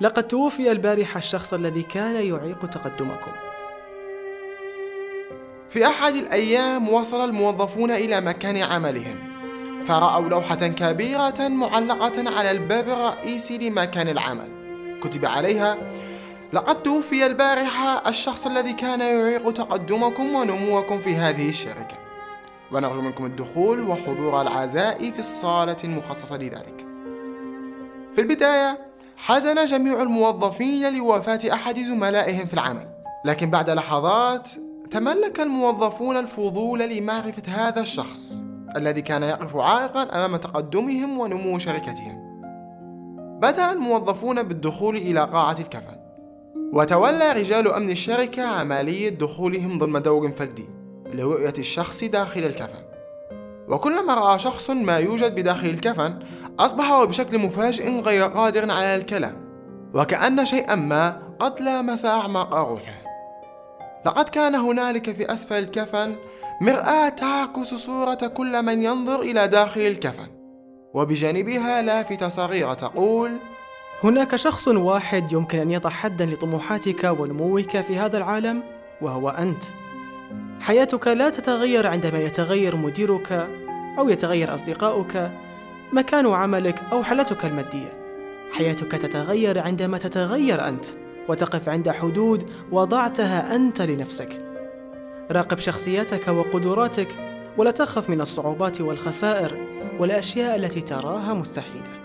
لقد توفي البارحة الشخص الذي كان يعيق تقدمكم. في أحد الأيام وصل الموظفون إلى مكان عملهم فرأوا لوحة كبيرة معلقة على الباب الرئيسي لمكان العمل. كتب عليها لقد توفي البارحة الشخص الذي كان يعيق تقدمكم ونموكم في هذه الشركة. ونرجو منكم الدخول وحضور العزاء في الصالة المخصصة لذلك. في البداية حزن جميع الموظفين لوفاة أحد زملائهم في العمل. لكن بعد لحظات تملك الموظفون الفضول لمعرفة هذا الشخص الذي كان يقف عائقا أمام تقدمهم ونمو شركتهم. بدأ الموظفون بالدخول إلى قاعة الكفن وتولى رجال أمن الشركة عملية دخولهم ضمن دوق فردي لرؤية الشخص داخل الكفن. وكلما رأى شخص ما يوجد بداخل الكفن أصبح بشكل مفاجئ غير قادر على الكلام وكأن شيئا ما قد لامس أعماق روحه. لقد كان هنالك في أسفل الكفن مرآة تعكس صورة كل من ينظر إلى داخل الكفن وبجانبها لافتة صغيرة تقول هناك شخص واحد يمكن أن يضع حدا لطموحاتك ونموك في هذا العالم وهو أنت. حياتك لا تتغير عندما يتغير مديرك أو يتغير أصدقاؤك مكان عملك أو حالتك المادية. حياتك تتغير عندما تتغير أنت وتقف عند حدود وضعتها أنت لنفسك. راقب شخصيتك وقدراتك ولا تخف من الصعوبات والخسائر والأشياء التي تراها مستحيلة.